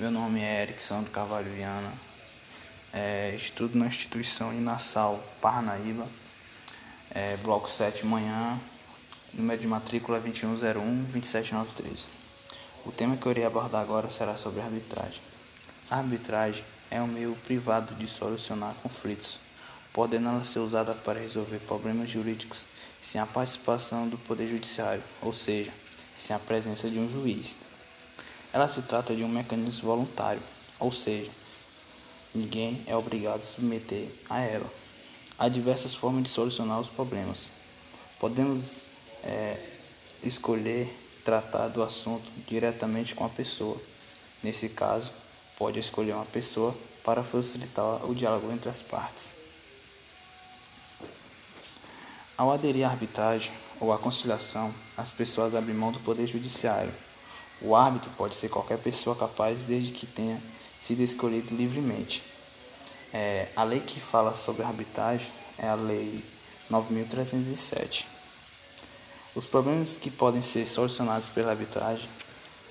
Meu nome é Eric Santo Carvalho Viana. É, estudo na instituição Inassal Parnaíba, é, bloco 7 manhã, número de matrícula 2101-27913. O tema que eu irei abordar agora será sobre arbitragem. A arbitragem é um meio privado de solucionar conflitos, podendo ela ser usada para resolver problemas jurídicos sem a participação do Poder Judiciário, ou seja, sem a presença de um juiz. Ela se trata de um mecanismo voluntário, ou seja, ninguém é obrigado a submeter a ela. Há diversas formas de solucionar os problemas. Podemos é, escolher tratar do assunto diretamente com a pessoa. Nesse caso, pode escolher uma pessoa para facilitar o diálogo entre as partes. Ao aderir à arbitragem ou à conciliação, as pessoas abrem mão do poder judiciário o árbitro pode ser qualquer pessoa capaz desde que tenha sido escolhido livremente. É, a lei que fala sobre arbitragem é a Lei 9.307. Os problemas que podem ser solucionados pela arbitragem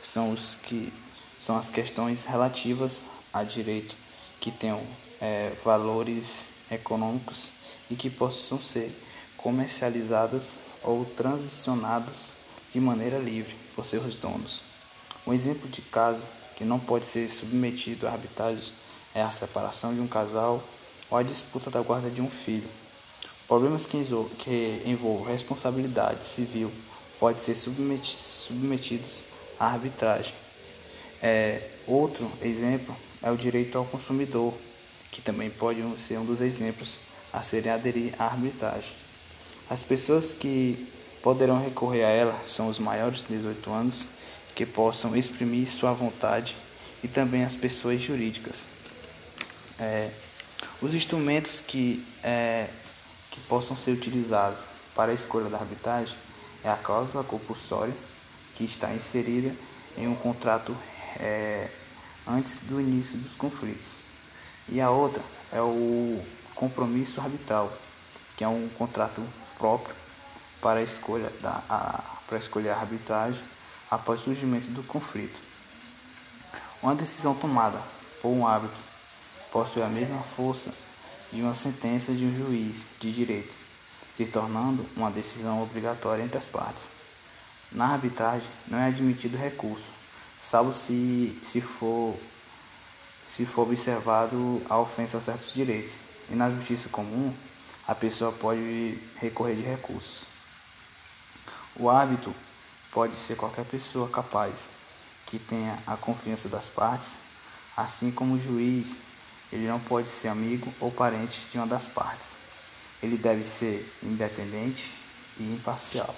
são os que são as questões relativas a direito que tenham é, valores econômicos e que possam ser comercializadas ou transicionados de maneira livre por seus donos. Um exemplo de caso que não pode ser submetido a arbitragem é a separação de um casal ou a disputa da guarda de um filho. Problemas que envolvam responsabilidade civil podem ser submetidos à arbitragem. É, outro exemplo é o direito ao consumidor, que também pode ser um dos exemplos a serem aderir à arbitragem. As pessoas que poderão recorrer a ela são os maiores de 18 anos que possam exprimir sua vontade e também as pessoas jurídicas. É, os instrumentos que, é, que possam ser utilizados para a escolha da arbitragem é a cláusula compulsória, que está inserida em um contrato é, antes do início dos conflitos. E a outra é o compromisso arbitral, que é um contrato próprio para a escolha da a, para escolher a arbitragem após o surgimento do conflito. Uma decisão tomada por um árbitro possui a mesma força de uma sentença de um juiz de direito, se tornando uma decisão obrigatória entre as partes. Na arbitragem não é admitido recurso, salvo se, se, for, se for observado a ofensa a certos direitos. E na justiça comum, a pessoa pode recorrer de recursos. O árbitro pode ser qualquer pessoa capaz que tenha a confiança das partes, assim como o juiz, ele não pode ser amigo ou parente de uma das partes. Ele deve ser independente e imparcial.